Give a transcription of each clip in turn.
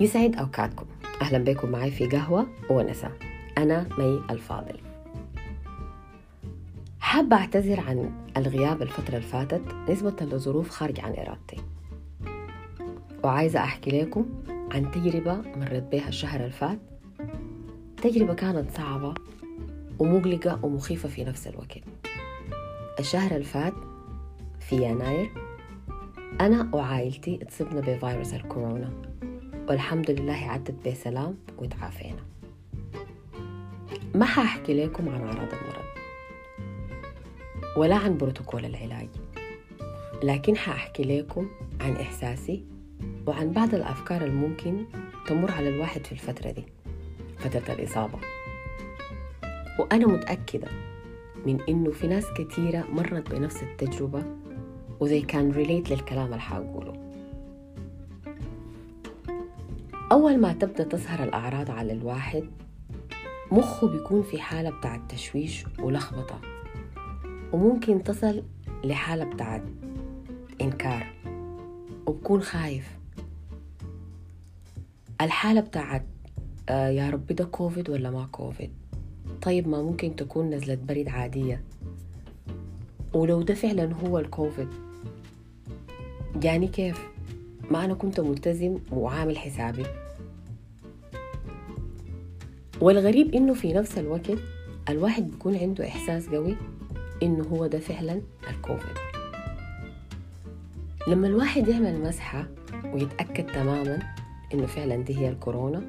يسعد أوقاتكم. أهلا بكم معي في قهوة ونسى أنا مي الفاضل. حابة أعتذر عن الغياب الفترة اللي فاتت نسبة لظروف خارج عن إرادتي. وعايزة أحكي لكم عن تجربة مرت بها الشهر الفات تجربة كانت صعبة ومقلقة ومخيفة في نفس الوقت. الشهر الفات في يناير أنا وعائلتي اتصبنا بفيروس الكورونا. والحمد لله عدت بسلام وتعافينا. ما حأحكي لكم عن أعراض المرض ولا عن بروتوكول العلاج لكن حأحكي لكم عن إحساسي وعن بعض الأفكار الممكن تمر على الواحد في الفترة دي فترة الإصابة. وأنا متأكدة من إنه في ناس كثيرة مرت بنفس التجربة وزي كان ريليت للكلام اللي حقوله أول ما تبدأ تظهر الأعراض على الواحد مخه بيكون في حالة بتاعت تشويش ولخبطة وممكن تصل لحالة بتاعت إنكار وبكون خايف. الحالة بتاعت آه يا ربي ده كوفيد ولا ما كوفيد؟ طيب ما ممكن تكون نزلة بريد عادية. ولو ده فعلا هو الكوفيد يعني كيف؟ ما أنا كنت ملتزم وعامل حسابي. والغريب إنه في نفس الوقت الواحد بيكون عنده إحساس قوي إنه هو ده فعلا الكوفيد. لما الواحد يعمل مسحة ويتأكد تماما إنه فعلا دي هي الكورونا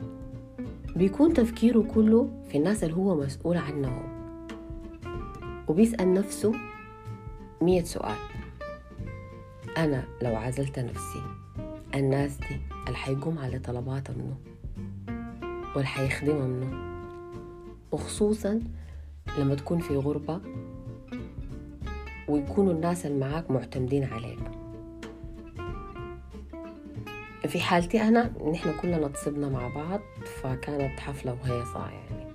بيكون تفكيره كله في الناس اللي هو مسؤول عنهم. وبيسأل نفسه مية سؤال. أنا لو عزلت نفسي الناس دي اللي حيقوم على طلباتها منه واللي حيخدمها منه وخصوصا لما تكون في غربة ويكونوا الناس اللي معاك معتمدين عليك. في حالتي أنا نحن كلنا تصبنا مع بعض فكانت حفلة وهيصة يعني.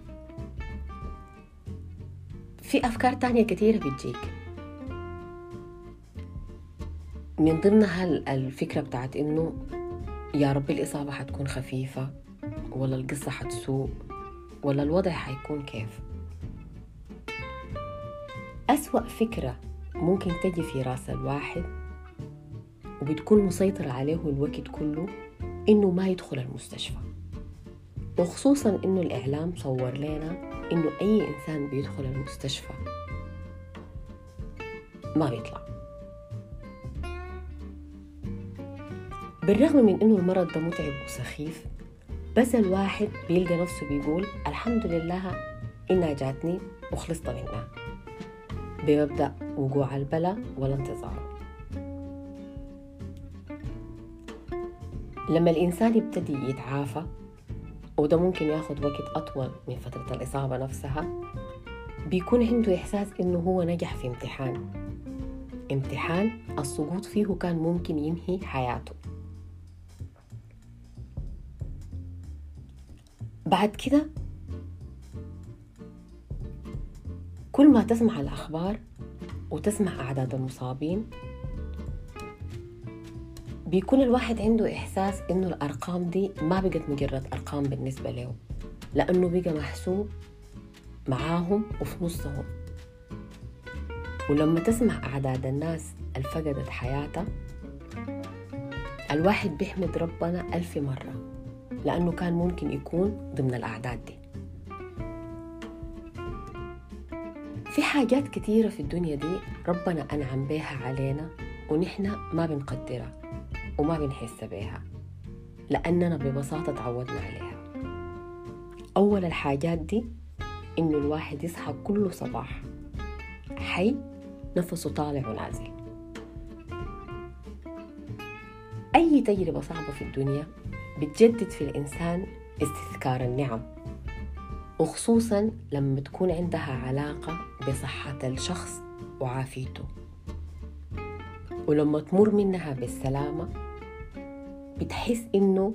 في أفكار تانية كتيرة بتجيك. من ضمنها الفكرة بتاعت إنه يا رب الإصابة حتكون خفيفة ولا القصة حتسوء ولا الوضع حيكون كيف. أسوأ فكرة ممكن تجي في رأس الواحد وبتكون مسيطرة عليه الوقت كله إنه ما يدخل المستشفى. وخصوصا إنه الإعلام صور لنا إنه أي إنسان بيدخل المستشفى ما بيطلع. بالرغم من إنه المرض ده متعب وسخيف بس الواحد بيلقى نفسه بيقول الحمد لله إنها جاتني وخلصت منها بمبدأ وقوع البلا والانتظار. لما الإنسان يبتدي يتعافى وده ممكن ياخد وقت أطول من فترة الإصابة نفسها بيكون عنده إحساس إنه هو نجح في امتحان. امتحان السقوط فيه كان ممكن ينهي حياته. بعد كده كل ما تسمع الأخبار وتسمع أعداد المصابين بيكون الواحد عنده إحساس إنه الأرقام دي ما بقت مجرد أرقام بالنسبة له لأنه بقى محسوب معاهم وفي نصهم. ولما تسمع أعداد الناس اللي فقدت حياتها الواحد بيحمد ربنا ألف مرة. لأنه كان ممكن يكون ضمن الأعداد دي. في حاجات كتيرة في الدنيا دي ربنا أنعم بيها علينا ونحن ما بنقدرها وما بنحس بيها لأننا ببساطة تعودنا عليها. أول الحاجات دي إنه الواحد يصحى كل صباح حي نفسه طالع ونازل. أي تجربة صعبة في الدنيا بتجدد في الإنسان استذكار النعم وخصوصا لما تكون عندها علاقة بصحة الشخص وعافيته. ولما تمر منها بالسلامة بتحس إنه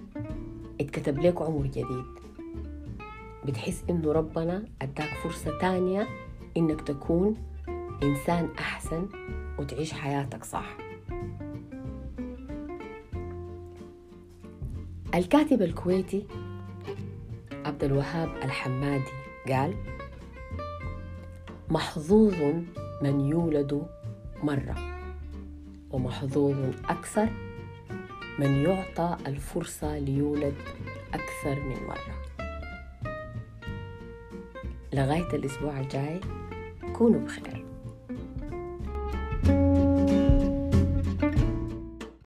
اتكتب لك عمر جديد. بتحس إنه ربنا أداك فرصة تانية إنك تكون إنسان أحسن وتعيش حياتك صح. الكاتب الكويتي عبد الوهاب الحمادي قال محظوظ من يولد مرة ومحظوظ أكثر من يعطى الفرصة ليولد أكثر من مرة. لغاية الأسبوع الجاي كونوا بخير.